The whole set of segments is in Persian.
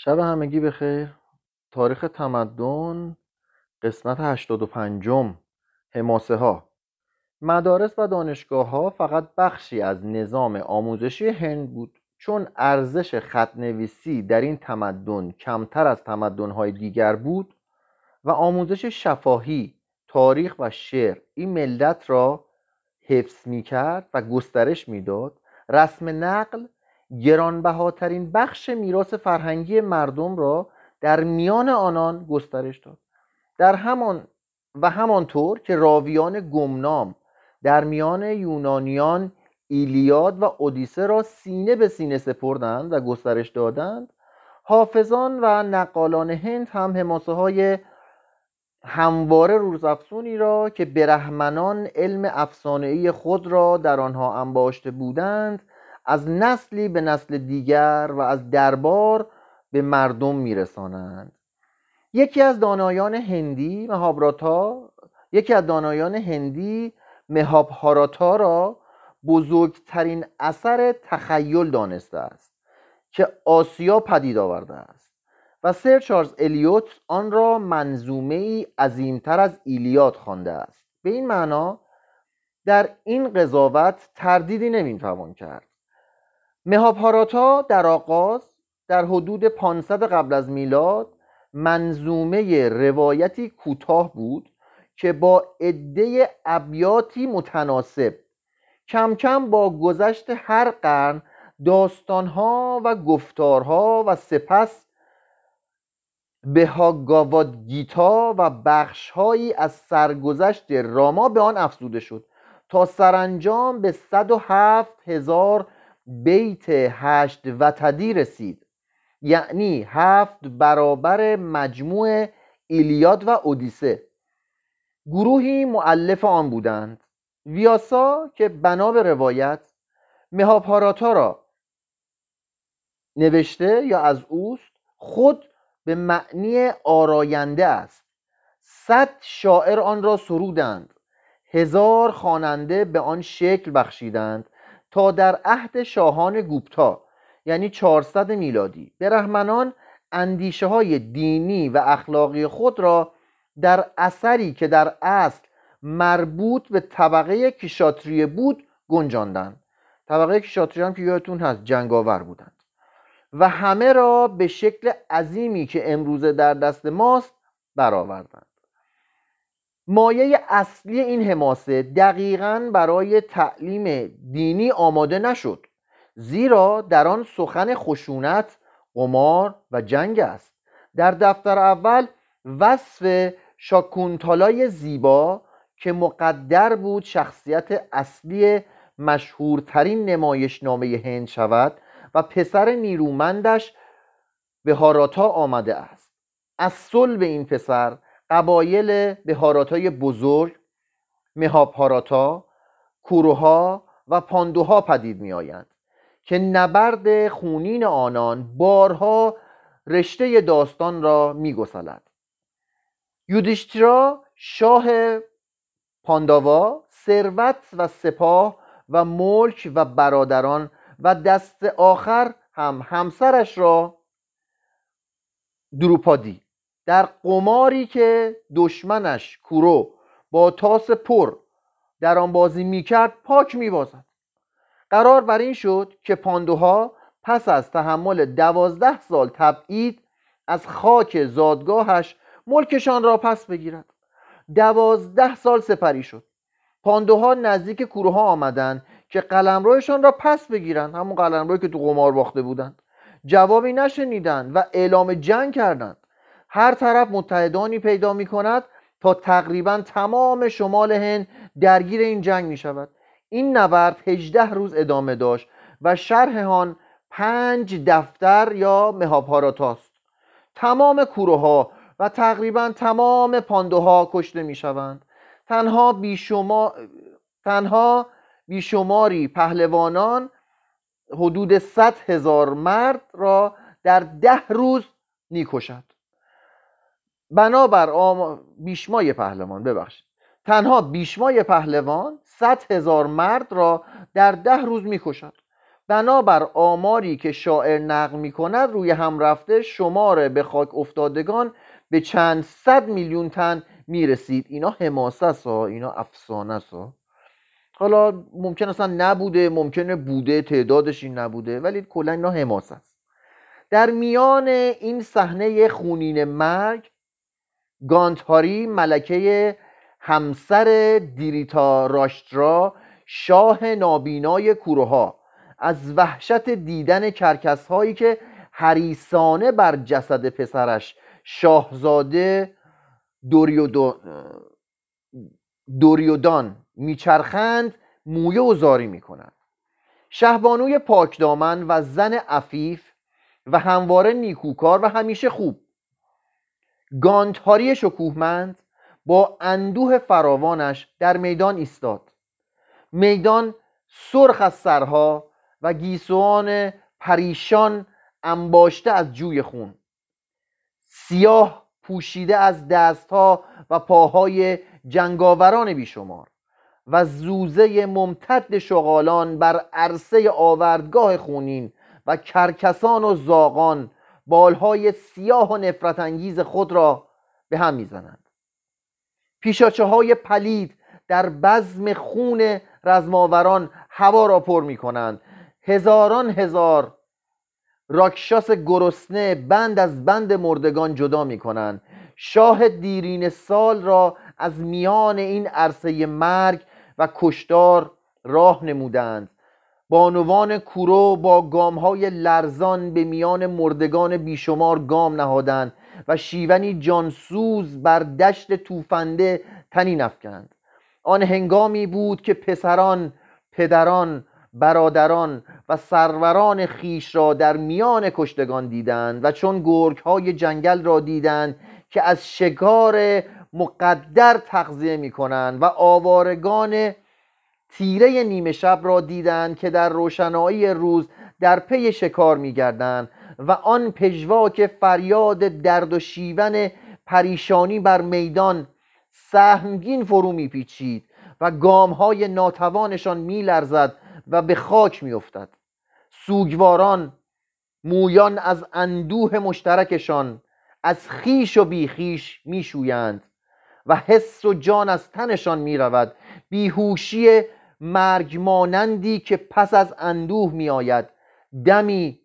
شب همگی بخیر. تاریخ تمدن قسمت 85 حماسه ها مدارس و دانشگاه ها فقط بخشی از نظام آموزشی هند بود چون ارزش خط نویسی در این تمدن کمتر از تمدن های دیگر بود و آموزش شفاهی تاریخ و شعر این ملت را حفظ می کرد و گسترش می‌داد. رسم نقل گرانبهاترین بخش میراث فرهنگی مردم را در میان آنان گسترش داد. در همان و همانطور که راویان گمنام در میان یونانیان ایلیاد و اودیسه را سینه به سینه سپردند و گسترش دادند حافظان و نقالان هند هم حماسه های همواره روزافزونی را که برهمنان علم افسانه‌ای خود را در آنها انباشته بودند از نسلی به نسل دیگر و از دربار به مردم میرسانند. یکی از دانایان هندی مهابراتا یکی از دانایان هندی مهابهاراتا را بزرگترین اثر تخیل دانسته است که آسیا پدید آورده است و سر چارلز الیوت آن را منظومه ای عظیمتر از ایلیاد خوانده است. به این معنا در این قضاوت تردیدی نمی‌توان کرد. مهاپاراتا در آغاز در حدود 500 قبل از میلاد منظومه روایتی کوتاه بود که با عده ابیاتی متناسب کم کم با گذشت هر قرن داستانها و گفتارها و سپس به گیتا و بخشهایی از سرگذشت راما به آن افزوده شد تا سرانجام به 107 هزار بیت هشت وتدی رسید. یعنی هفت برابر مجموع ایلیاد و اودیسه. گروهی معلف آن بودند. ویاسا که بنا به روایت مهاپاراتا را نوشته یا از اوست خود به معنی آراینده است. صد شاعر آن را سرودند. هزار خواننده به آن شکل بخشیدند. تا در عهد شاهان گوپتا یعنی 400 میلادی. برهمنان اندیشه های دینی و اخلاقی خود را در اثری که در اصل مربوط به طبقه کشاتریه بود گنجاندند. طبقه کشاتریه هم که یادتون هست جنگاور بودند. و همه را به شکل عظیمی که امروزه در دست ماست برآوردند. مایه اصلی این حماسه دقیقا برای تعلیم دینی آماده نشد زیرا در آن سخن خشونت قمار و جنگ است. در دفتر اول وصف شاکونتالای زیبا که مقدر بود شخصیت اصلی مشهورترین نمایشنامه هند شود و پسر نیرومندش به هاراتا آمده است. از صلب این پسر قبایل بهاراتای بزرگ مهاپاراتا کوروها و پاندوها پدید می آیند که نبرد خونین آنان بارها رشته داستان را می گسلد یودیشترا شاه پانداوا ثروت و سپاه و ملک و برادران و دست آخر هم همسرش را دروپادی در قماری که دشمنش کورو با تاس پر در آن بازی می‌کرد پاک میبازد. قرار بر این شد که پاندوها پس از تحمل دوازده سال تبعید از خاک زادگاهش ملکشان را پس بگیرد. دوازده سال سپری شد. پاندوها نزدیک کوروها آمدند که قلمرویشان را پس بگیرند. همون قلمروی که تو قمار باخته بودند. جوابی نشنیدند و اعلام جنگ کردند. هر طرف متحدانی پیدا می کند تا تقریبا تمام شمال هند درگیر این جنگ می شود این نبرد 18 روز ادامه داشت و شرح آن پنج دفتر یا مهاپاراتاست تمام کوروها و تقریبا تمام پاندوها کشته می شوند تنها بیشما... تنها بیشماری پهلوانان حدود 100 هزار مرد را در ده روز کشد بنابر آم... بیشمای پهلوان ببخشید. تنها بیشمای پهلوان صد هزار مرد را در ده روز می‌کشد. بنابر آماری که شاعر نقل می کند روی هم رفته شمار به خاک افتادگان به چند صد میلیون تن می رسید اینا حماسه ها اینا افسانه ها. حالا ممکن اصلا نبوده ممکنه بوده تعدادش این نبوده ولی کلا اینا حماسه است در میان این صحنه خونین مرگ گانتاری ملکه همسر دیریتا راشترا شاه نابینای کوروها. از وحشت دیدن کرکس هایی که حریسانه بر جسد پسرش شاهزاده دوریودان میچرخند مویه و زاری می‌کنند شهبانوی پاکدامن و زن عفیف و همواره نیکوکار و همیشه خوب. گانتاری شکوهمند با اندوه فراوانش در میدان ایستاد. میدان سرخ از سرها و گیسوان پریشان انباشته از جوی خون. سیاه پوشیده از دستها و پاهای جنگاوران بیشمار و زوزه ممتد شغالان بر عرصه آوردگاه خونین و کرکسان و زاغان بالهای سیاه و نفرت انگیز خود را به هم می‌زنند. پیشاچه های پلید در بزم خون رزماوران هوا را پر می کنند هزاران هزار راکشاس گرسنه بند از بند مردگان جدا می کنند شاه دیرین سال را از میان این عرصه مرگ و کشتار راه نمودند. بانوان کورو با گامهای لرزان به میان مردگان بیشمار گام نهادند و شیونی جانسوز بر دشت توفنده تنی نفکند آن هنگامی بود که پسران پدران برادران و سروران خیش را در میان کشتگان دیدند و چون گرگ های جنگل را دیدند که از شکار مقدر تغذیه می کنند و آوارگان تیره نیمه شب را دیدند که در روشنایی روز در پی شکار می گردند و آن پژواک فریاد درد و شیون پریشانی بر میدان سهمگین فرو میپیچید و گامهای ناتوانشان میلرزد و به خاک میافتد. سوگواران مویان از اندوه مشترکشان از خیش و بیخیش میشویند و حس و جان از تنشان می‌رود. بیهوشی مرگ مانندی که پس از اندوه میآید. دمی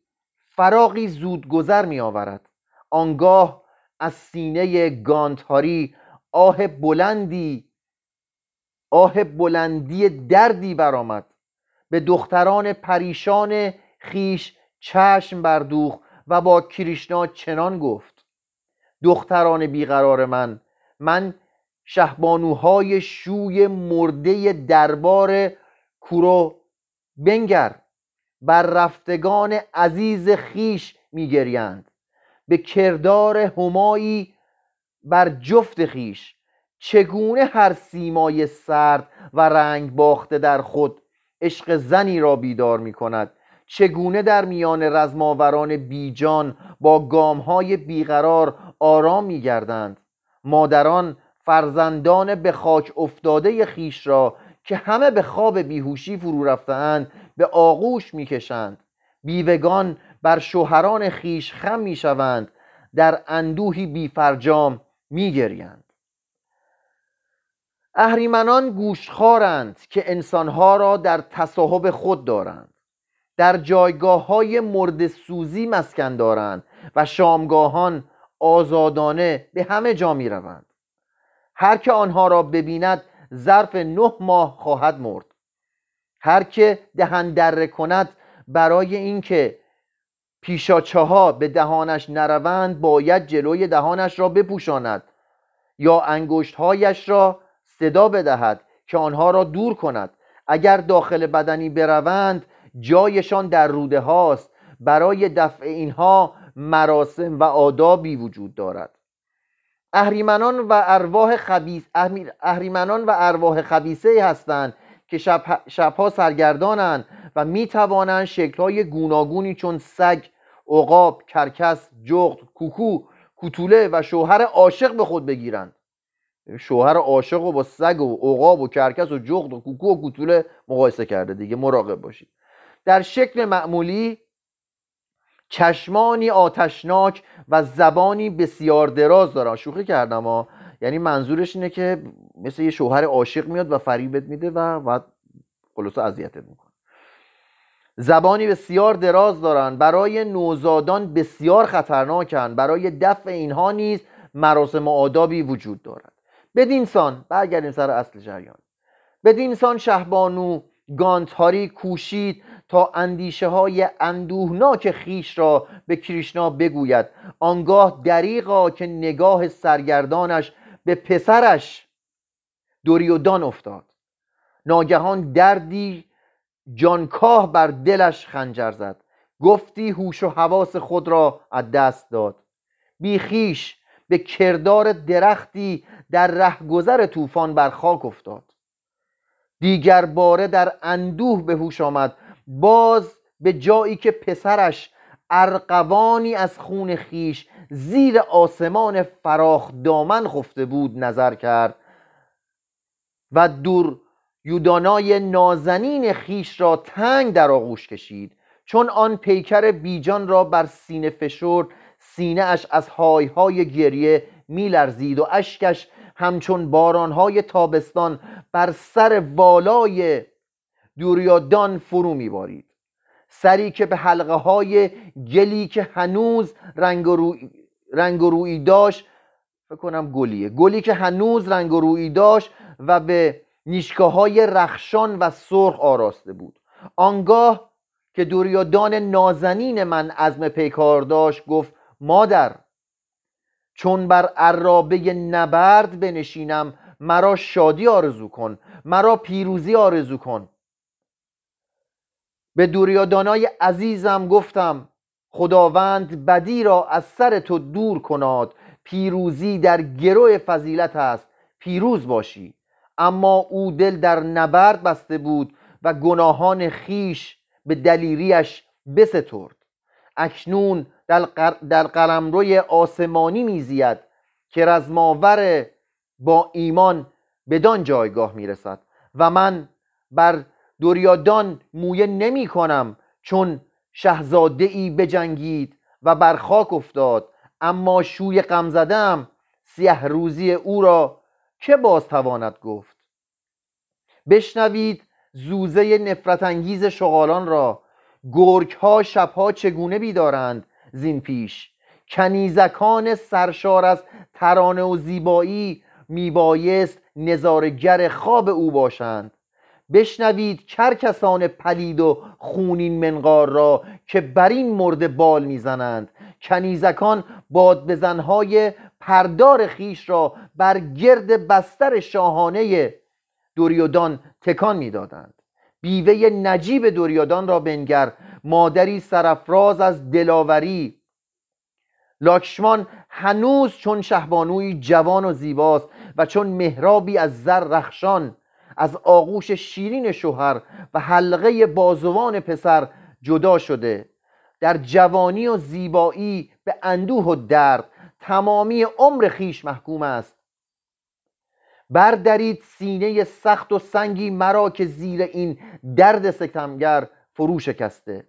فراقی زود گذر می آورد آنگاه از سینه گانتاری آه بلندی آه بلندی دردی برآمد. به دختران پریشان خیش چشم بردوخ و با کریشنا چنان گفت. دختران بیقرار من من شهبانوهای شوی مرده دربار کورو بنگر. بر رفتگان عزیز خیش میگریند. به کردار همایی بر جفت خیش. چگونه هر سیمای سرد و رنگ باخته در خود عشق زنی را بیدار می کند چگونه در میان رزماوران بیجان با گامهای بیقرار آرام می گردند مادران فرزندان به خاک افتاده خیش را که همه به خواب بیهوشی فرو رفتهاند به آغوش می‌کشند. بیوگان بر شوهران خیش خم می‌شوند در اندوهی بیفرجام میگریند. اهریمنان گوشخارند که انسانها را در تصاحب خود دارند. در جایگاه های مرد سوزی مسکن دارند و شامگاهان آزادانه به همه جا می روند هر که آنها را ببیند ظرف نه ماه خواهد مرد. هر که دهن دره کند برای اینکه پیشاچه ها به دهانش نروند باید جلوی دهانش را بپوشاند یا انگشتهایش را صدا بدهد که آنها را دور کند. اگر داخل بدنی بروند جایشان در روده هاست. برای دفع اینها مراسم و آدابی وجود دارد. اهریمنان و ارواح خبیث اهریمنان و ارواح خبیثه هستند که شب شبها سرگردانند و می توانند شکلهای گوناگونی چون سگ، عقاب، کرکس، جغد، کوکو، کوتوله و شوهر عاشق به خود بگیرند. شوهر عاشق رو با سگ و عقاب و کرکس و جغد و کوکو و کوتوله مقایسه کرده دیگه مراقب باشید. در شکل معمولی چشمانی آتشناک و زبانی بسیار دراز دارن. شوخی کردم ها. یعنی منظورش اینه که مثل یه شوهر عاشق میاد و فریبت میده و بعد خلاصه اذیتت می‌کنه. زبانی بسیار دراز دارن. برای نوزادان بسیار خطرناکن. برای دفع اینها نیز مراسم و آدابی وجود دارد. بدینسان برگردیم سر اصل جریان. بدینسان شهبانو گانتاری کوشید تا اندیشه های اندوهناک خیش را به کریشنا بگوید. آنگاه دریغا که نگاه سرگردانش به پسرش دوریودان افتاد. ناگهان دردی جانکاه بر دلش خنجر زد. گفتی هوش و حواس خود را از دست داد. بیخیش به کردار درختی در رهگذر طوفان بر خاک افتاد. دیگر باره در اندوه به هوش آمد. باز به جایی که پسرش ارقوانی از خون خیش زیر آسمان فراخ دامن خفته بود نظر کرد و دور یودانای نازنین خیش را تنگ در آغوش کشید. چون آن پیکر بیجان را بر سینه فشرد سینه اش از های های گریه میلرزید و اشکش همچون بارانهای تابستان بر سر والای دوریادان فرو میبارید. سری که به حلقه های گلی که هنوز رنگ و, روی... رنگ روی داشت فکر گلیه. گلی که هنوز رنگ روی داشت و به نیشگاه های رخشان و سرخ آراسته بود. آنگاه که دوریادان نازنین من عزم پیکار داشت گفت مادر چون بر عرابه نبرد بنشینم مرا شادی آرزو کن مرا پیروزی آرزو کن. به دوریادانای عزیزم گفتم خداوند بدی را از سر تو دور کناد. پیروزی در گروه فضیلت است پیروز باشی. اما او دل در نبرد بسته بود و گناهان خیش به دلیریش بسترد. اکنون در قلمروی آسمانی میزید که رزماور با ایمان بدان جایگاه می‌رسد و من بر دوریادان مویه نمی کنم چون شهزاده ای بجنگید و بر خاک افتاد. اما شوی غم زدم سیه روزی او را که باز تواند گفت. بشنوید زوزه نفرت انگیز شغالان را. گرگ ها شبها چگونه بیدارند زین پیش؟ کنیزکان سرشار از ترانه و زیبایی میبایست نظارگر خواب او باشند. بشنوید کرکسان پلید و خونین منقار را که بر این مرد بال می‌زنند. کنیزکان باد بزنهای پردار خیش را بر گرد بستر شاهانه دوریودان تکان می‌دادند. بیوه نجیب دوریادان را بنگر مادری سرفراز از دلاوری. لاکشمان هنوز چون شهبانوی جوان و زیباست و چون مهرابی از زر رخشان. از آغوش شیرین شوهر و حلقه بازوان پسر جدا شده. در جوانی و زیبایی به اندوه و درد تمامی عمر خیش محکوم است. بردارید سینه سخت و سنگی مرا که زیر این درد ستمگر فرو شکسته.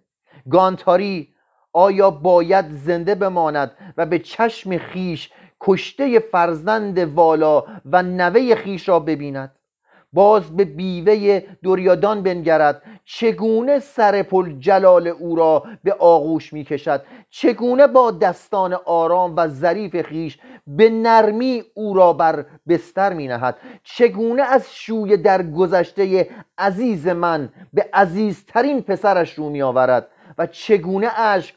گانتاری آیا باید زنده بماند و به چشم خیش کشته فرزند والا و نوه خیش را ببیند؟ باز به بیوه دوریادان بنگرد. چگونه سر پل جلال او را به آغوش می کشد چگونه با دستان آرام و ظریف خیش به نرمی او را بر بستر می نهد چگونه از شوی در گذشته عزیز من به عزیزترین پسرش رو می آورد و چگونه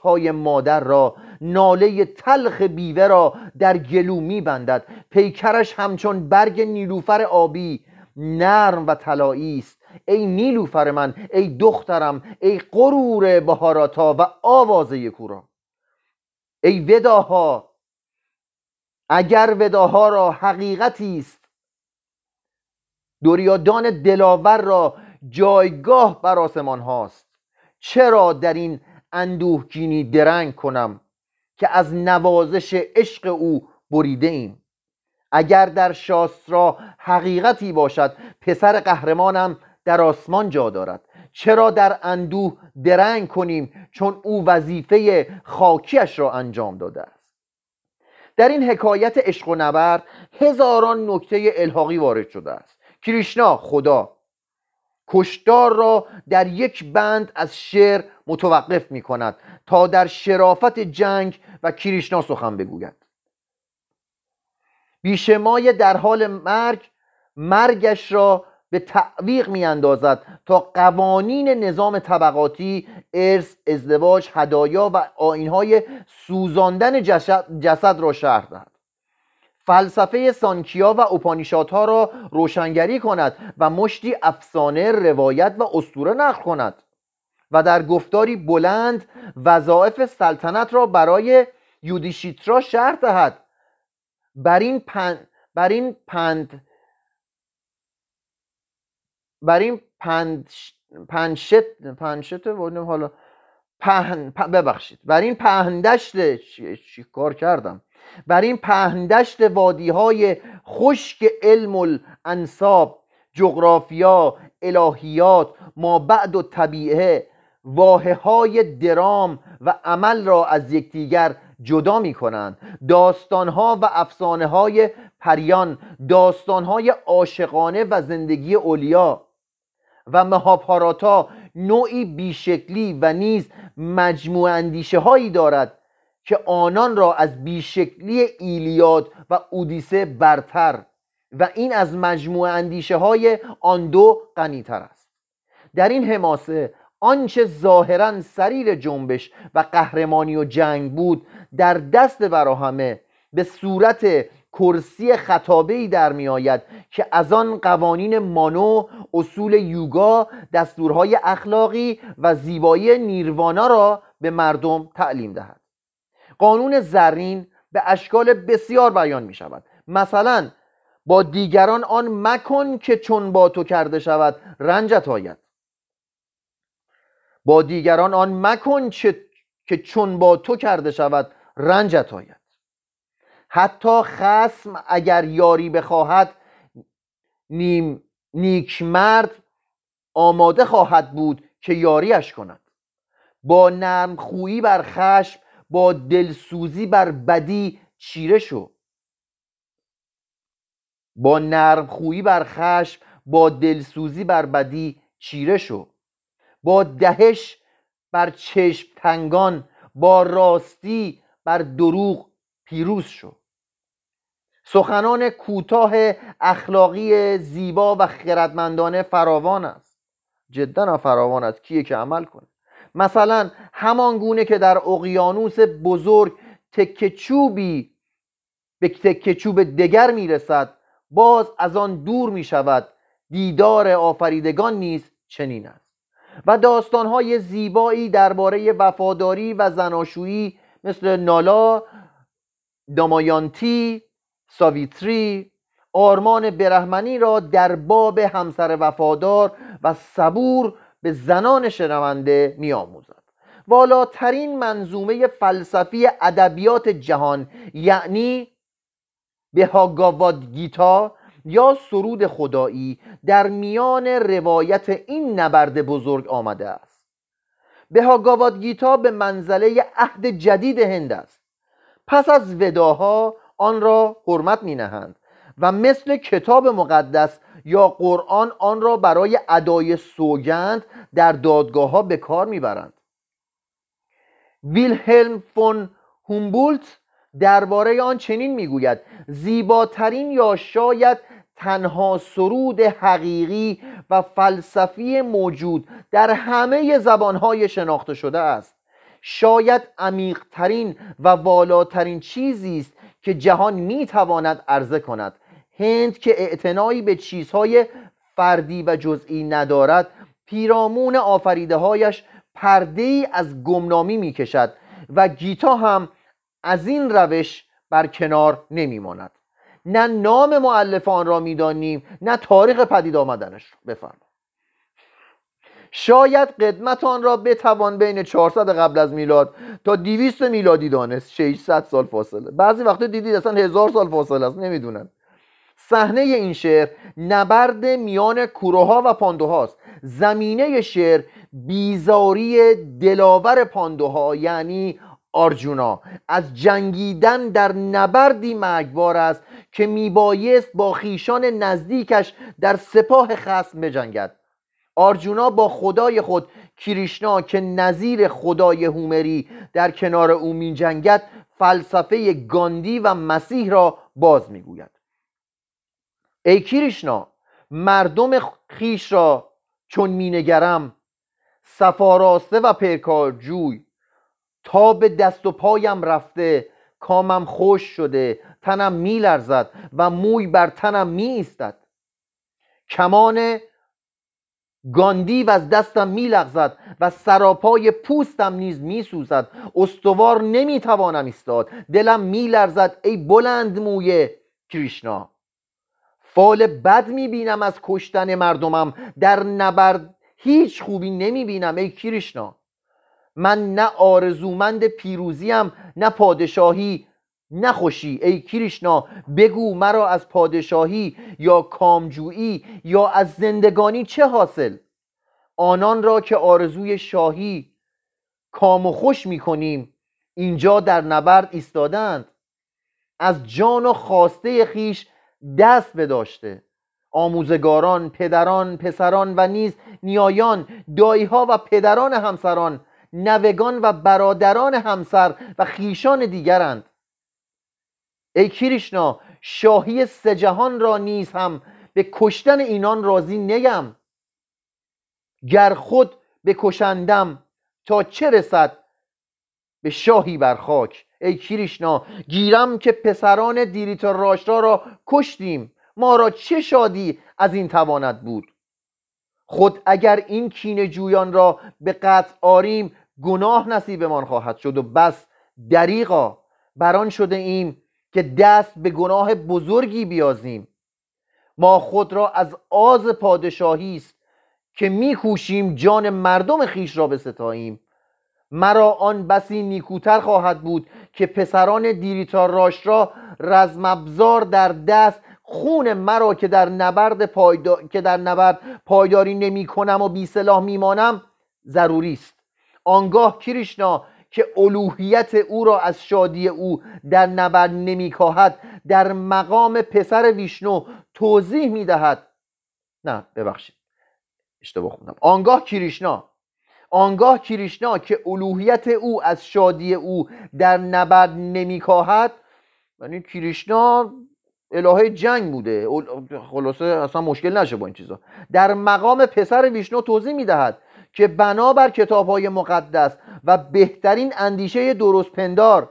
های مادر را ناله تلخ بیوه را در گلو می بندد پیکرش همچون برگ نیلوفر آبی نرم و طلایی است. ای نیلوفر من ای دخترم ای غرور بهاراتا و آوازه کورا ای وداها اگر وداها را حقیقتی است دوریادان دلاور را جایگاه بر آسمان هاست. چرا در این اندوهگینی درنگ کنم که از نوازش عشق او بریده ایم؟ اگر در شاسترا حقیقتی باشد پسر قهرمانم در آسمان جا دارد. چرا در اندوه درنگ کنیم؟ چون او وظیفه خاکیش را انجام داده است. در این حکایت عشق و نبرد هزاران نکته الحاقی وارد شده است. کریشنا خدا کشتار را در یک بند از شعر متوقف می کند تا در شرافت جنگ و کریشنا سخن بگوید. بیشمای در حال مرگ مرگش را به تعویق می اندازد تا قوانین نظام طبقاتی ارث ازدواج هدایا و آینهای سوزاندن جسد, را شرح دهد. فلسفه سانکیا و اوپانیشادها را روشنگری کند و مشتی افسانه روایت و اسطوره نقل کند و در گفتاری بلند وظایف سلطنت را برای یودیشیترا شرح دهد. بر این پند بر این پند بر این پند پنشت پنشت حالا پهن ببخشید. بر این پهندشت چی کار کردم؟ بر این پهندشت وادی های خشک علم الانصاب جغرافیا الهیات ما بعد و طبیعه واحه های درام و عمل را از یکدیگر جدا می کنند داستان ها و افسانه های پریان داستان های عاشقانه و زندگی اولیا و مهاپاراتا نوعی بیشکلی و نیز مجموع اندیشه هایی دارد که آنان را از بیشکلی ایلیاد و اودیسه برتر و این از مجموع اندیشه های آن دو غنیتر است. در این حماسه آنچه ظاهرا سریر جنبش و قهرمانی و جنگ بود در دست براهمه به صورت کرسی خطابه ای در می آید که از آن قوانین مانو اصول یوگا دستورهای اخلاقی و زیبایی نیروانا را به مردم تعلیم دهد. قانون زرین به اشکال بسیار بیان می شود مثلا با دیگران آن مکن که چون با تو کرده شود رنجت آید. با دیگران آن مکن که چون با تو کرده شود رنجت آید. حتی خسم اگر یاری بخواهد نیم نیک مرد آماده خواهد بود که یاریش کند. با نرم خویی بر خشم با دلسوزی بر بدی چیره شو. با نرم خویی بر خشم با دلسوزی بر بدی چیره شو. با دهش بر چشم تنگان با راستی بر دروغ پیروز شو. سخنان کوتاه اخلاقی زیبا و خردمندانه فراوان است. جدا فراوان است کیه که عمل کنه؟ مثلا همان گونه که در اقیانوس بزرگ تکه چوبی به تکه چوب دگر می‌رسد باز از آن دور می شود دیدار آفریدگان نیز چنین است. و داستانهای زیبایی درباره وفاداری و زناشویی مثل نالا دامایانتی ساویتری آرمان برهمنی را در باب همسر وفادار و صبور به زنان شنونده میآموزد. والاترین منظومه فلسفی ادبیات جهان یعنی به هاگاواد گیتا یا سرود خدایی در میان روایت این نبرد بزرگ آمده است. به گیتا به منزله عهد جدید هند است. پس از وداها آن را حرمت می نهند و مثل کتاب مقدس یا قرآن آن را برای ادای سوگند در دادگاه ها به کار می‌برند. ویلهلم فون هومبولت درباره آن چنین می‌گوید زیباترین یا شاید تنها سرود حقیقی و فلسفی موجود در همه زبانهای شناخته شده است. شاید عمیقترین و والاترین چیزی است که جهان می‌تواند عرضه کند. هند که اعتنایی به چیزهای فردی و جزئی ندارد پیرامون آفریده هایش پرده ای از گمنامی می‌کشد و گیتا هم از این روش بر کنار نمیماند. نه نام معلف آن را می‌دانیم نه تاریخ پدید آمدنش. بفرمایید شاید قدمت آن را بتوان بین 400 قبل از میلاد تا 200 میلادی دانست. 600 سال فاصله. بعضی وقتا دیدید اصلا هزار سال فاصله است نمی‌دونن صحنه این شعر نبرد میان کوروها و پاندوهاست. زمینه شعر بیزاری دلاور پاندوها یعنی آرجونا از جنگیدن در نبردی مرگبار است که میبایست با خیشان نزدیکش در سپاه خصم بجنگد. آرجونا با خدای خود کریشنا که نظیر خدای هومری در کنار او می جنگد فلسفه گاندی و مسیح را باز می‌گوید. ای کریشنا مردم خیش را چون مینگرم سفاراسته و پیکارجوی تا به دست و پایم رفته کامم خوش شده تنم میلرزد و موی بر تنم می ایستد کمان گاندی و از دستم میلغزد و سراپای پوستم نیز میسوزد. استوار نمی‌توانم ایستاد. دلم میلرزد ای بلند موی کریشنا. فال بد می‌بینم از کشتن مردمم. در نبرد هیچ خوبی نمی‌بینم ای کریشنا. من نه آرزومند پیروزیم نه پادشاهی نخوشی ای کریشنا بگو مرا از پادشاهی یا کامجویی یا از زندگانی چه حاصل؟ آنان را که آرزوی شاهی کام و خوش می‌کنیم اینجا در نبرد ایستادند. از جان و خواسته خیش دست بداشته. آموزگاران پدران پسران و نیز نیایان دایها و پدران همسران نوگان و برادران همسر و خیشان دیگرند. ای کریشنا شاهی سجهان را نیز هم به کشتن اینان راضی نگم گر خود بکشندم تا چه رسد به شاهی بر خاک؟ ای کریشنا گیرم که پسران دیریتا راشتا را کشتیم. ما را چه شادی از این تواند بود؟ خود اگر این کین جویان را به قطع آریم گناه نصیبمان خواهد شد و بس دریغا بران شده ایم که دست به گناه بزرگی بیازیم. ما خود را از آز پادشاهی است که میکوشیم جان مردم خیش را بستاییم. مرا آن بسی نیکوتر خواهد بود که پسران دیریتا راش را رزمبزار در دست خون مرا که در نبرد پایدار... که در نبرد پایداری نمی کنم و بی سلاح میمانم ضروری است. آنگاه کریشنا که الوهیت او را از شادی او در نبرد نمیکاهد در مقام پسر ویشنو توضیح می‌دهد. نه ببخشید. اشتباه خوندم. آنگاه کریشنا آنگاه کریشنا که الوهیت او از شادی او در نبرد نمیکاهد یعنی کریشنا الهه جنگ بوده. خلاصه اصلا مشکل نشه با این چیزا. در مقام پسر ویشنو توضیح می‌دهد که بنابر کتاب های مقدس و بهترین اندیشه درست پندار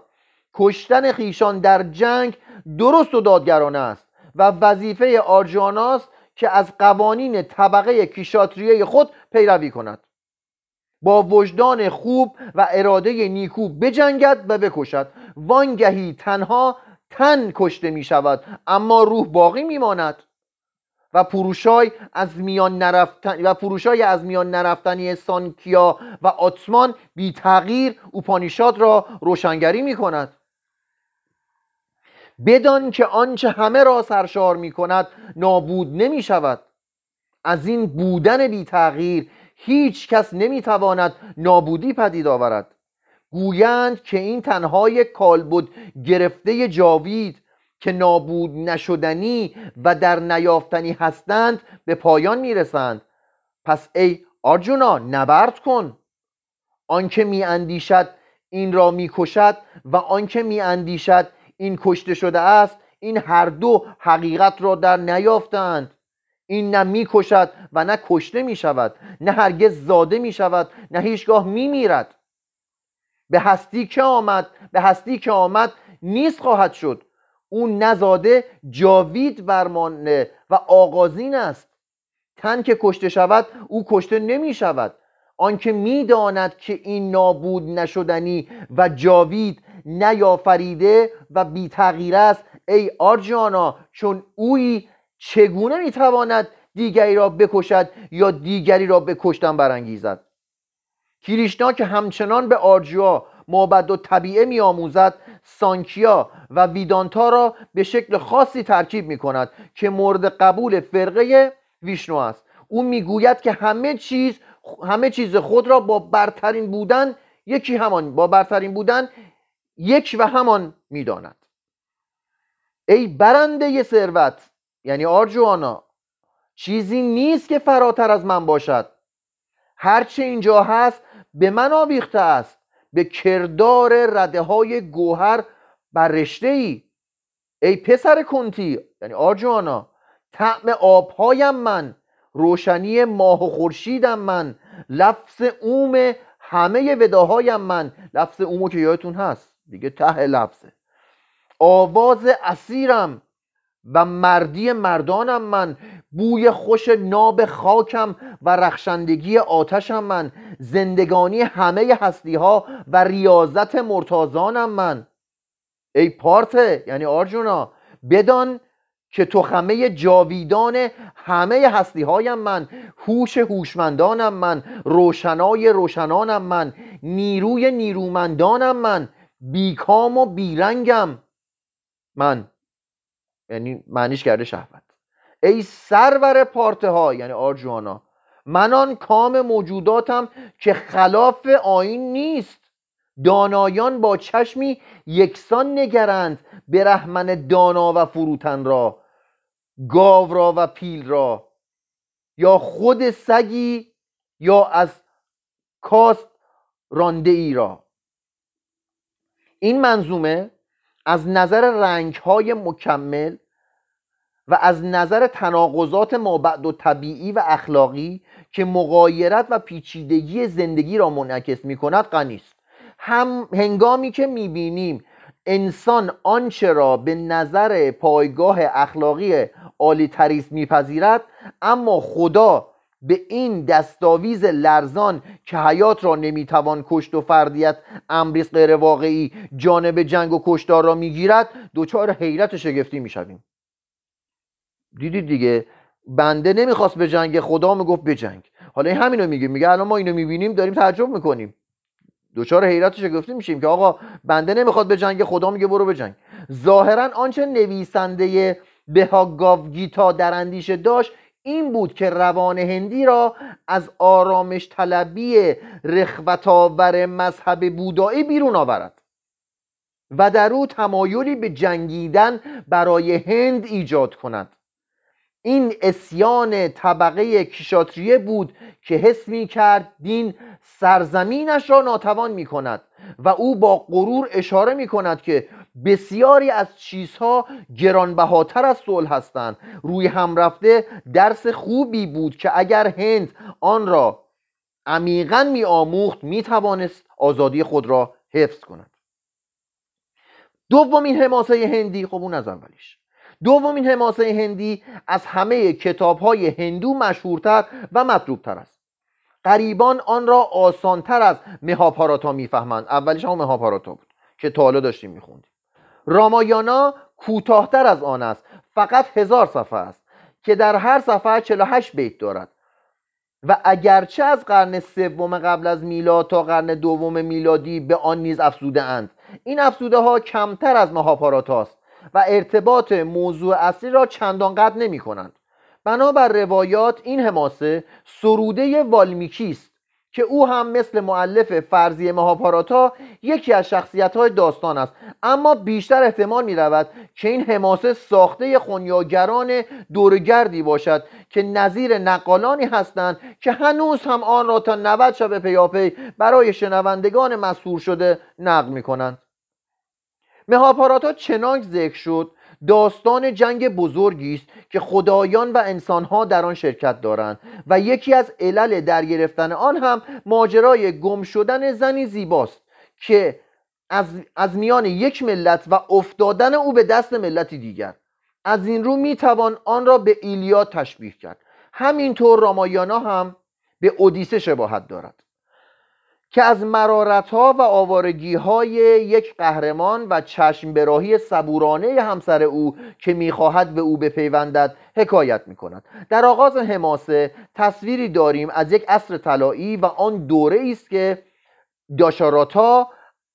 کشتن خیشان در جنگ درست و دادگرانه است و وظیفه آرجاناست که از قوانین طبقه کیشاتریه خود پیروی کند. با وجدان خوب و اراده نیکو بجنگد و بکشد. وانگهی تنها تن کشته می شود اما روح باقی می ماند و پروشای از میان نرفتن و پروشای از میان نرفتنی سانکیا و آتمان بی تغییر اوپانیشاد را روشنگری می کند بدان که آنچه همه را سرشار می کند نابود نمی شود از این بودن بی تغییر هیچ کس نمی تواند نابودی پدید آورد. گویند که این تنهای کالبد گرفته جاوید که نابود نشدنی و در نیافتنی هستند به پایان می‌رسند. پس ای آرجونا نبرد کن. آنکه می اندیشد این را می‌کشد و آنکه می اندیشد این کشته شده است این هر دو حقیقت را در نیافتند. این نه می‌کشد و نه کشته می شود نه هرگز زاده می شود نه هیچگاه می میرد به هستی که آمد به هستی که آمد نیست خواهد شد. اون نزاده جاوید برمانه و آغازین است. تن که کشته شود او کشته نمی شود. آنکه می‌داند که این نابود نشدنی و جاوید نیافریده و بی تغییر است ای آرجانا چون اویی چگونه می‌تواند دیگری را بکشد یا دیگری را به کشتن برانگیزد؟ کریشنا که همچنان به آرجوا مابد و طبیعه میآموزد سانکیا و ویدانتا را به شکل خاصی ترکیب می کند که مورد قبول فرقه ویشنو است. او می‌گوید که همه چیز همه چیز خود را با برترین بودن یکی همان با برترین بودن یک و همان می‌داند. ای برنده ثروت یعنی آرجوانا چیزی نیست که فراتر از من باشد. هرچه اینجا هست به من آویخته است به کردار رده های گوهر بر رشته ای ای پسر کنتی یعنی آرجوانا طعم آبهایم من روشنی ماه و خورشیدم من لفظ اوم همه وداهایم من. لفظ اومو که یادتون هست دیگه ته لفظه. آواز اسیرم و مردی مردانم من بوی خوش ناب خاکم و رخشندگی آتشم من زندگانی همه هستی ها و ریاضت مرتازانم من. ای پارته یعنی آرجونا بدان که تو همه جاویدان همه هستی هایم من هوش هوشمندانم من روشنای روشنانم من نیروی نیرومندانم من بیکام و بیرنگم من. یعنی معنیش کرده شهوت. ای سرور پارته ها یعنی آرجوانا من آن کام موجوداتم که خلاف آین نیست. دانایان با چشمی یکسان نگرند برهمن دانا و فروتن را گاو را و پیل را. یا خود سگی یا از کاست رانده ای را. این منظومه از نظر رنگ های مکمل و از نظر تناقضات مابعد و طبیعی و اخلاقی که مقایرت و پیچیدگی زندگی را منعکس می کند غنی هم هنگامی که می بینیم انسان آنچه را به نظر پایگاه اخلاقی عالی تریست میپذیرد اما خدا به این دستاویز لرزان که حیات را نمی‌توان کشت و فردیت امریز غیر واقعی جانب جنگ و کشتار را می‌گیرد دچار حیرت و شگفتی می‌شویم. دیدید دیگه بنده نمی‌خواست به جنگ خدا می‌گفت به جنگ. حالا این همینو میگه میگه الان ما اینو می‌بینیم داریم تعجب می‌کنیم. دچار حیرت و شگفتی میشیم که آقا بنده نمی‌خواد به جنگ خدا میگه برو به جنگ. ظاهرا آنچه نویسنده بهاگاو گیتا در اندیشه داشت این بود که روان هندی را از آرامش طلبی رخوتاور مذهب بودایی بیرون آورد و در او تمایلی به جنگیدن برای هند ایجاد کند. این اسیان طبقه کشاتریه بود که حس می کرد دین سرزمینش را ناتوان می کند و او با غرور اشاره می کند که بسیاری از چیزها گرانبهاتر از صلح هستند. روی هم رفته درس خوبی بود که اگر هند آن را عمیقا می آموخت می توانست آزادی خود را حفظ کند. دومین حماسه هندی خب اون از اولیش. دومین حماسه هندی از همه کتاب های هندو مشهورتر و مطلوبتر است. قریبان آن را آسانتر از مهاپاراتا می‌فهمند. اولیش هم مهاپاراتا بود که تا حالا داشتیم میخوندیم. رامایانا کوتاهتر از آن است. فقط هزار صفحه است که در هر صفحه 48 بیت دارد. و اگرچه از قرن سوم قبل از میلاد تا قرن دوم میلادی به آن نیز افزوده اند. این افزوده ها کمتر از است و ارتباط موضوع اصلی را چندان قد نمی کنند بنابر روایات این حماسه سروده والمیکی است که او هم مثل معلف فرضی مهاپاراتا یکی از شخصیت های داستان است. اما بیشتر احتمال می رود که این حماسه ساخته خونیاگران دورگردی باشد که نظیر نقالانی هستند که هنوز هم آن را تا 90 شب پیاپی برای شنوندگان مسهور شده نقل می کنند مهاپاراتا چنانک ذکر شد داستان جنگ بزرگی است که خدایان و انسانها در آن شرکت دارند و یکی از علل در گرفتن آن هم ماجرای گم شدن زنی زیباست که از, از میان یک ملت و افتادن او به دست ملتی دیگر. از این رو می‌توان آن را به ایلیاد تشبیه کرد. همینطور رامایانا هم به اودیسه شباهت دارد. که از مرارت ها و آوارگی های یک قهرمان و چشم براهی صبورانه همسر او که می‌خواهد به او بپیوندد حکایت می کند در آغاز حماسه تصویری داریم از یک عصر طلایی و آن دوره است که داشاراتا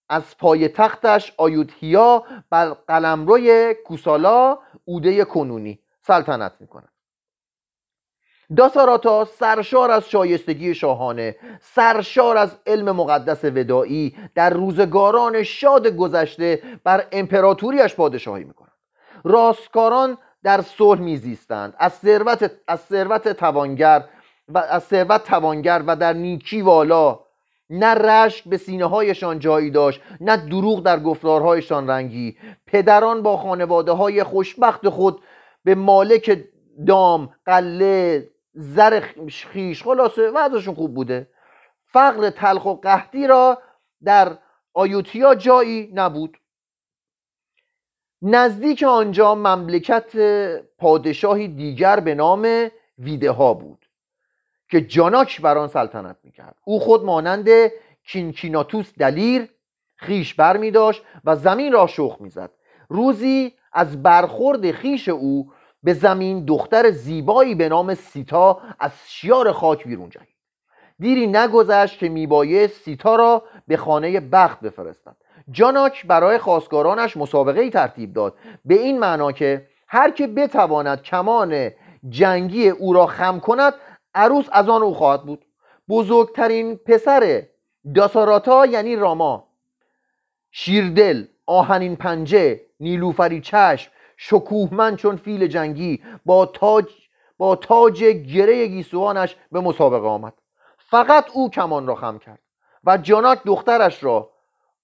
از پای تختش آیوتیا بر قلمروی کوسالا اوده کنونی سلطنت می‌کنه داساراتا سرشار از شایستگی شاهانه سرشار از علم مقدس ودایی در روزگاران شاد گذشته بر امپراتوریش پادشاهی می‌کنند. راستکاران در صلح میزیستند. از ثروت از ثروت توانگر و از ثروت توانگر و در نیکی والا نه رشک به سینه هایشان جایی داشت نه دروغ در گفتارهایشان رنگی. پدران با خانواده های خوشبخت خود به مالک دام قله زر خیش. خلاصه وضعشون خوب بوده. فقر تلخ و قحطی را در آیوتیا جایی نبود. نزدیک آنجا مملکت پادشاهی دیگر به نام ویده ها بود که جاناک بر آن سلطنت می‌کرد. او خود مانند کینکیناتوس دلیر خیش بر می داشت و زمین را شخ می‌زد. روزی از برخورد خیش او به زمین دختر زیبایی به نام سیتا از شیار خاک بیرون جهید دیری نگذشت که میبایه سیتا را به خانه بخت بفرستد. جاناک برای خواستگارانش مسابقه ای ترتیب داد. به این معنا که هر که بتواند کمان جنگی او را خم کند عروس از آن او خواهد بود. بزرگترین پسر داساراتا یعنی راما. شیردل آهنین پنجه نیلوفری چشم شکوهمند چون فیل جنگی با تاج با تاج گره گیسوانش به مسابقه آمد. فقط او کمان را خم کرد و جاناک دخترش را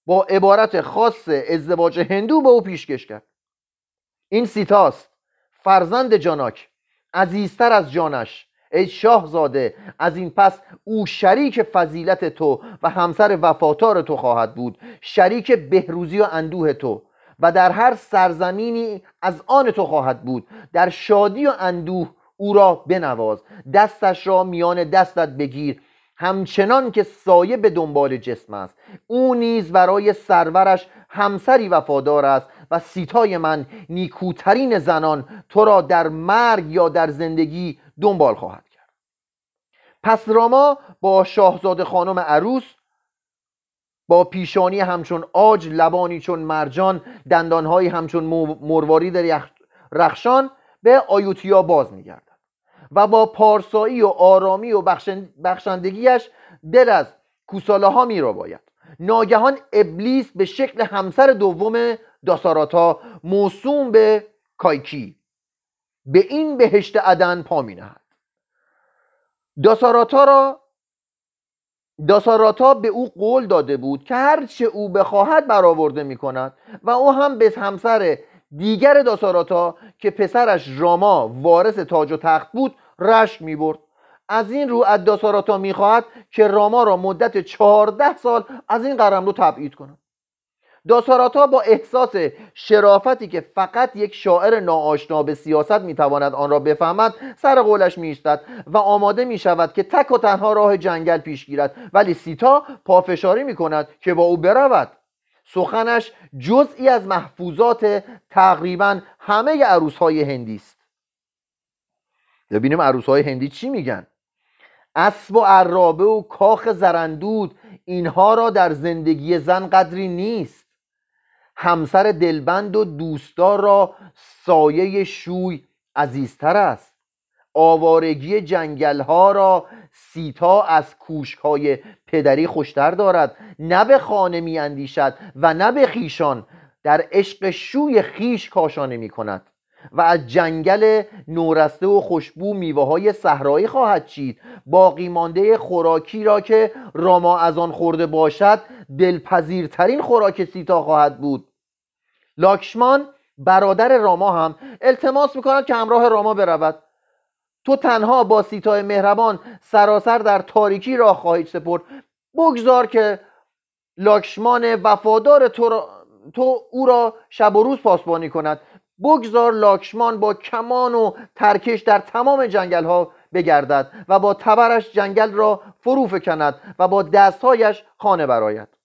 با عبارت خاص ازدواج هندو به او پیشکش کرد. این سیتاست. فرزند جاناک عزیزتر از جانش. ای شاهزاده از این پس او شریک فضیلت تو و همسر وفاتار تو خواهد بود. شریک بهروزی و اندوه تو. و در هر سرزمینی از آن تو خواهد بود. در شادی و اندوه او را بنواز. دستش را میان دستت بگیر. همچنان که سایه به دنبال جسم است. او نیز برای سرورش همسری وفادار است و سیتای من نیکوترین زنان تو را در مرگ یا در زندگی دنبال خواهد کرد. پس راما با شاهزاده خانم عروس با پیشانی همچون آج لبانی چون مرجان دندانهایی همچون مروارید رخشان به آیوتیا باز میگردد و با پارسایی و آرامی و بخشندگیش دل از کوساله ها می را باید ناگهان ابلیس به شکل همسر دوم داساراتا موسوم به کایکی به این بهشت عدن پا می نهد داساراتا را داساراتا به او قول داده بود که هرچه او بخواهد برآورده می کند و او هم به همسر دیگر داساراتا که پسرش راما وارث تاج و تخت بود رشک می برد از این رو از داساراتا می‌خواهد که راما را مدت چهارده سال از این قرملو تبعید کند. داساراتا با احساس شرافتی که فقط یک شاعر ناآشنا به سیاست می‌تواند آن را بفهمد سر قولش میایستد و آماده می شود که تک و تنها راه جنگل پیش گیرد. ولی سیتا پافشاری می کند که با او برود. سخنش جزئی از محفوظات تقریبا همه عروس های هندی است. ببینیم عروس های هندی چی میگن. اسب و عرابه و کاخ زرندود اینها را در زندگی زن قدری نیست. همسر دلبند و دوستدار را سایه شوی عزیزتر است. آوارگی جنگل ها را سیتا از کوشک های پدری خوشتر دارد. نه به خانه می اندیشد و نه به خیشان در عشق شوی خیش کاشانه می کند و از جنگل نورسته و خوشبو میوه های صحرایی خواهد چید. باقی مانده خوراکی را که راما از آن خورده باشد دلپذیرترین خوراک سیتا خواهد بود. لاکشمان برادر راما هم التماس می‌کند که همراه راما برود. تو تنها با سیتای مهربان سراسر در تاریکی راه خواهید سپرد. بگذار که لاکشمان وفادار تو, را... تو او را شب و روز پاسبانی کند. بگذار لاکشمان با کمان و ترکش در تمام جنگل ها بگردد و با تبرش جنگل را فرو فکند و با دستهایش خانه براید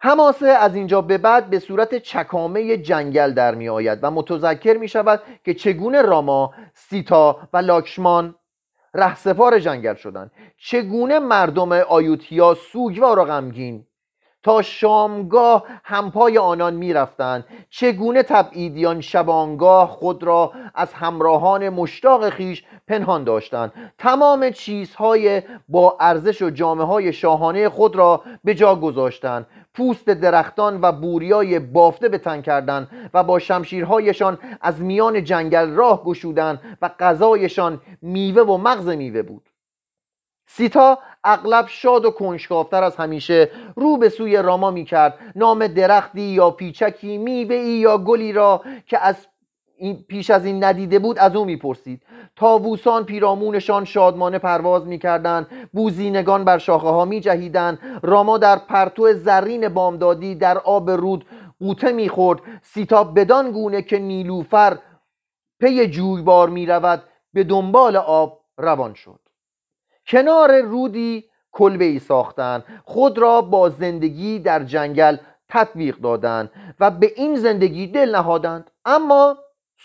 حماسه از اینجا به بعد به صورت چکامه جنگل در می آید و متذکر می شود که چگونه راما، سیتا و لاکشمان رهسپار جنگل شدند. چگونه مردم آیوتیا سوگوار و غمگین تا شامگاه همپای آنان می‌رفتند چگونه تبعیدیان شبانگاه خود را از همراهان مشتاق خیش پنهان داشتند. تمام چیزهای با ارزش و جامعه های شاهانه خود را به جا گذاشتند. پوست درختان و بوریای بافته به تن کردند و با شمشیرهایشان از میان جنگل راه گشودند و غذایشان میوه و مغز میوه بود. سیتا اغلب شاد و کنشکافتر از همیشه رو به سوی راما می کرد نام درختی یا پیچکی میوه یا گلی را که از پیش از این ندیده بود از او می‌پرسید. تاووسان پیرامونشان شادمانه پرواز می‌کردند بوزینگان بر شاخه ها میجهیدند. راما در پرتو زرین بامدادی در آب رود قوطه می‌خورد. سیتا بدان گونه که نیلوفر پی جویبار می‌رود به دنبال آب روان شد. کنار رودی کلبه ای ساختند. خود را با زندگی در جنگل تطبیق دادند و به این زندگی دل نهادند. اما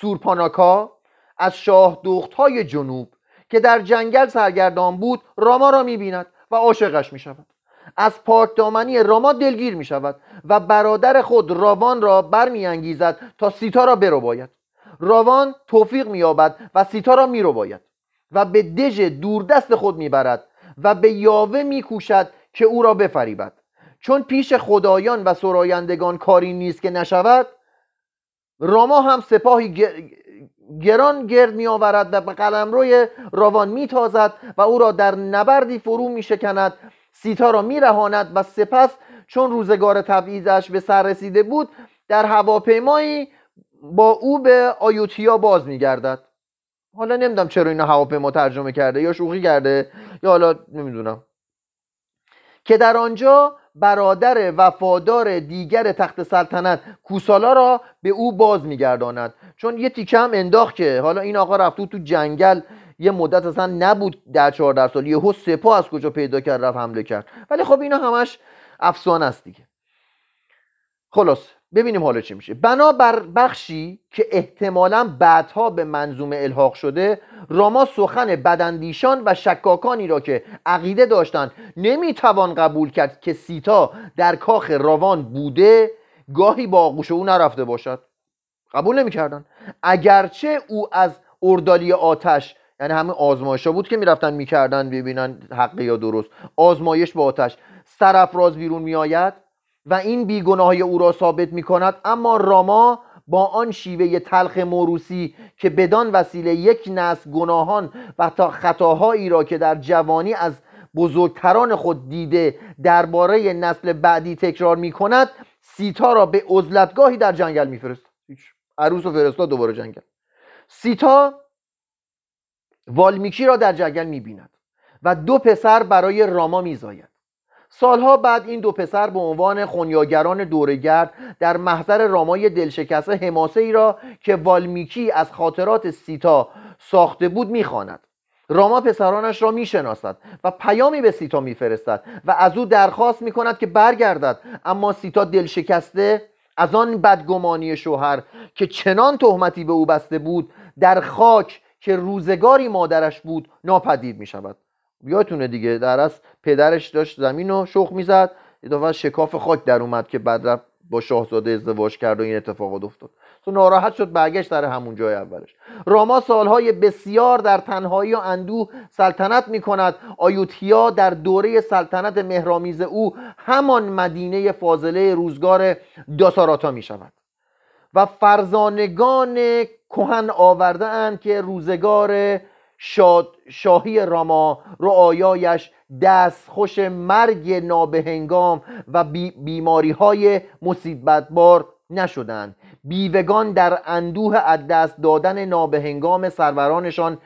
سورپاناکا از شاه های جنوب که در جنگل سرگردان بود راما را می‌بیند و عاشقش می‌شود. از پاک دامنی راما دلگیر می شود و برادر خود راوان را برمیانگیزد تا سیتا را برو باید راوان توفیق مییابد و سیتا را میرو باید و به دژ دوردست خود می‌برد و به یاوه میکوشد که او را بفریبد. چون پیش خدایان و سرایندگان کاری نیست که نشود راما هم سپاهی گران گرد می آورد و به قلمروی راوان می تازد و او را در نبردی فرو می شکند سیتا را می رهاند و سپس چون روزگار تبعیضش به سر رسیده بود در هواپیمایی با او به آیوتیا باز می گردد حالا نمی‌دونم چرا اینو هواپیما ترجمه کرده یا شوخی کرده یا حالا نمی‌دونم. که در آنجا برادر وفادار دیگر تخت سلطنت کوسالا را به او باز میگرداند. چون یه تیکه هم انداخت که حالا این آقا رفت تو جنگل یه مدت اصلا نبود در چهارده سال. یهو سپاه از کجا پیدا کرد رفت حمله کرد. ولی خب اینا همش افسانه است دیگه. خلاص. ببینیم حالا چی میشه. بنابر بخشی که احتمالا بعدها به منظومه الحاق شده راما سخن بدندیشان و شکاکانی را که عقیده داشتند نمی‌توان قبول کرد که سیتا در کاخ راوان بوده گاهی با آغوش او نرفته باشد. قبول نمی‌کردن. اگرچه او از اردالی آتش یعنی همه آزمایش ها بود که می‌رفتن می‌کردن ببینن حقی یا درست آزمایش با آتش سرفراز بیرون میآید و این بیگناهی او را ثابت می کند اما راما با آن شیوه تلخ موروسی که بدان وسیله یک نسل گناهان و تا خطاهایی را که در جوانی از بزرگتران خود دیده درباره نسل بعدی تکرار می کند سیتا را به عزلتگاهی در جنگل میفرست عروس و فرستاد دوباره جنگل. سیتا والمیکی را در جنگل می‌بیند و دو پسر برای راما میزاید. سالها بعد این دو پسر به عنوان خونیاگران دورگرد در محضر رامای دلشکسته حماسه ای را که والمیکی از خاطرات سیتا ساخته بود می‌خواند. راما پسرانش را می‌شناسد و پیامی به سیتا میفرستد و از او درخواست می‌کند که برگردد اما سیتا دلشکسته از آن بدگمانی شوهر که چنان تهمتی به او بسته بود در خاک که روزگاری مادرش بود ناپدید می شود یادتونه دیگه در از پدرش داشت زمین رو شخ می‌زد اضافه شکاف خاک در اومد که بعد رفت با شاهزاده ازدواج کرد و این اتفاقات افتاد. تو ناراحت شد برگشت در همون جای اولش. راما سالهای بسیار در تنهایی و اندوه سلطنت می کند آیوتیا در دوره سلطنت مهرامیز او همان مدینه فاضله روزگار داساراتا می شود و فرزانگان کهن آورده اند که روزگار شاد شاهی راما رعایایش دست خوش مرگ نابهنگام و بیماری های مصیبت بار نشدند. بیوگان در اندوه از دست دادن نابهنگام سرورانشان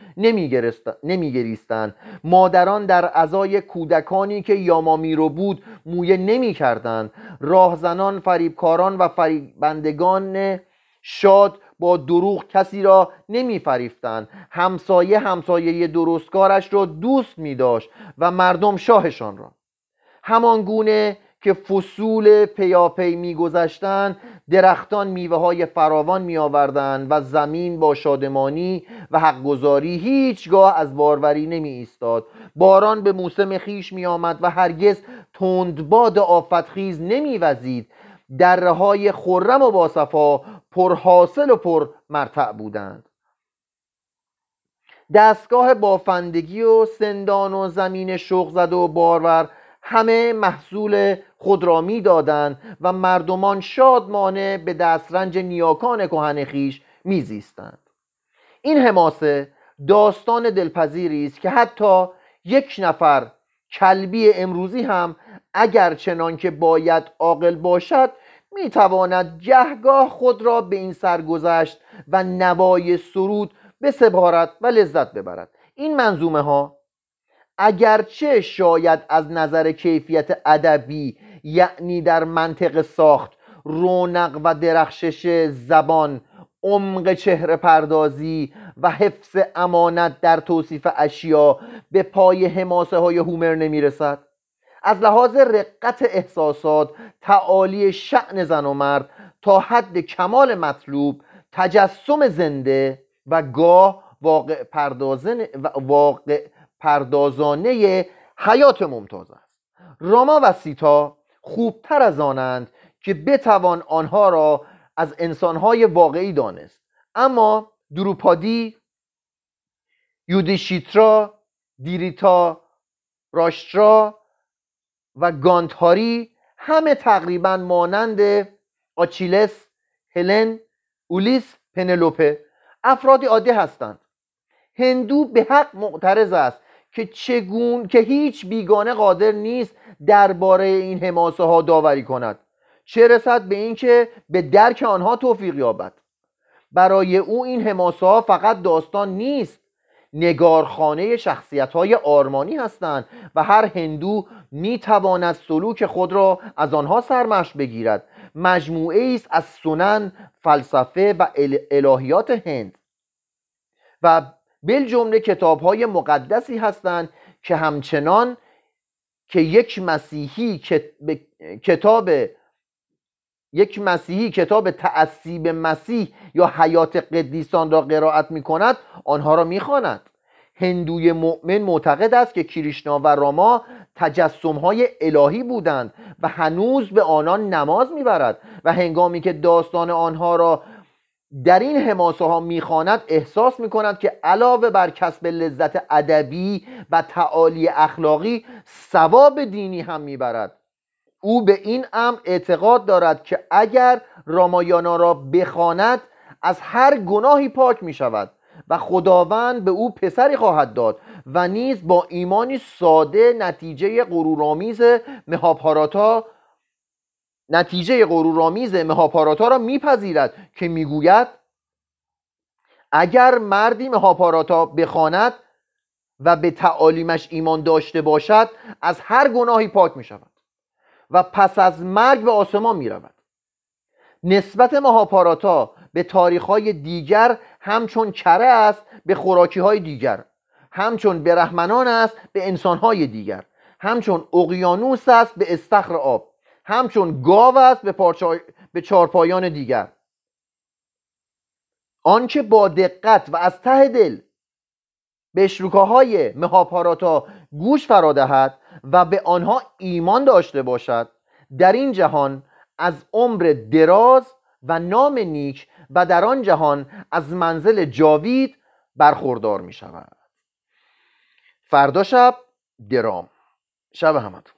نمیگریستند. مادران در ازای کودکانی که یامامی رو بود مویه نمی‌کردند. راهزنان فریبکاران و فریبندگان شاد با دروغ کسی را نمیفریفتند. همسایه همسایه درستکارش را دوست می داشت و مردم شاهشان را. همان گونه که فصول پیاپی میگذشتند درختان میوه های فراوان می آوردند و زمین با شادمانی و حقگزاری هیچگاه از باروری نمی ایستاد باران به موسم خیش می آمد و هرگز تندباد آفتخیز نمیوزید. دره های خرم و باصفا پرحاصل و پر مرتع بودند. دستگاه بافندگی و سندان و زمین شوق زده و بارور همه محصول خود را می‌دادند و مردمان شادمانه به دسترنج نیاکان کهن خیش میزیستند این حماسه داستان دلپذیری است که حتی یک نفر کلبی امروزی هم اگر چنان که باید عاقل باشد می‌تواند گهگاه خود را به این سرگذشت و نوای سرود بسپارد و لذت ببرد. این منظومه ها اگرچه شاید از نظر کیفیت ادبی یعنی در منطق ساخت رونق و درخشش زبان عمق چهره پردازی و حفظ امانت در توصیف اشیا به پای حماسه های هومر نمی‌رسد. از لحاظ رقت احساسات تعالی شعن زن و مرد تا حد کمال مطلوب تجسم زنده و گاه واقع, پردازن واقع پردازانه حیات ممتاز است. راما و سیتا خوبتر از آنند که بتوان آنها را از انسانهای واقعی دانست. اما دروپادی یودیشیترا دیریتا راشترا و گانتهاری همه تقریبا مانند آچیلس هلن اولیس پنلوپه افرادی عادی هستند. هندو به حق معترض است که چگون که هیچ بیگانه قادر نیست درباره این حماسه ها داوری کند. چه رسد به اینکه به درک آنها توفیق یابد. برای او این حماسه ها فقط داستان نیست. نگارخانه شخصیت های آرمانی هستند و هر هندو می تواند سلوک خود را از آنها سرمشق بگیرد مجموعه است از سنن فلسفه و الهیات هند و بالجمله کتاب های مقدسی هستند که همچنان که یک مسیحی کتاب یک مسیحی کتاب تعصیب مسیح یا حیات قدیسان را قرائت می کند آنها را می خواند. هندوی مؤمن معتقد است که کریشنا و راما تجسم های الهی بودند و هنوز به آنان نماز می‌برد و هنگامی که داستان آنها را در این حماسه ها می‌خواند احساس می‌کند که علاوه بر کسب لذت ادبی و تعالی اخلاقی ثواب دینی هم می‌برد. او به این امر اعتقاد دارد که اگر رامایانا را بخواند از هر گناهی پاک می شود و خداوند به او پسری خواهد داد و نیز با ایمانی ساده نتیجه غرورآمیز مهاپاراتا نتیجه غرورآمیز مهاپاراتا را میپذیرد که می‌گوید اگر مردی مهاپاراتا بخواند و به تعالیمش ایمان داشته باشد از هر گناهی پاک می شود و پس از مرگ به آسمان می رود نسبت مهاپاراتا به تاریخهای دیگر همچون کره است به خوراکی های دیگر همچون برهمنان است به انسانهای دیگر همچون اقیانوس است به استخر آب همچون گاو است به, به چارپایان دیگر. آنچه با دقت و از ته دل به شروکاهای مهاپاراتا گوش فرادهد و به آنها ایمان داشته باشد در این جهان از عمر دراز و نام نیک و در آن جهان از منزل جاوید برخوردار می شود فردا شب درام. شب همتون.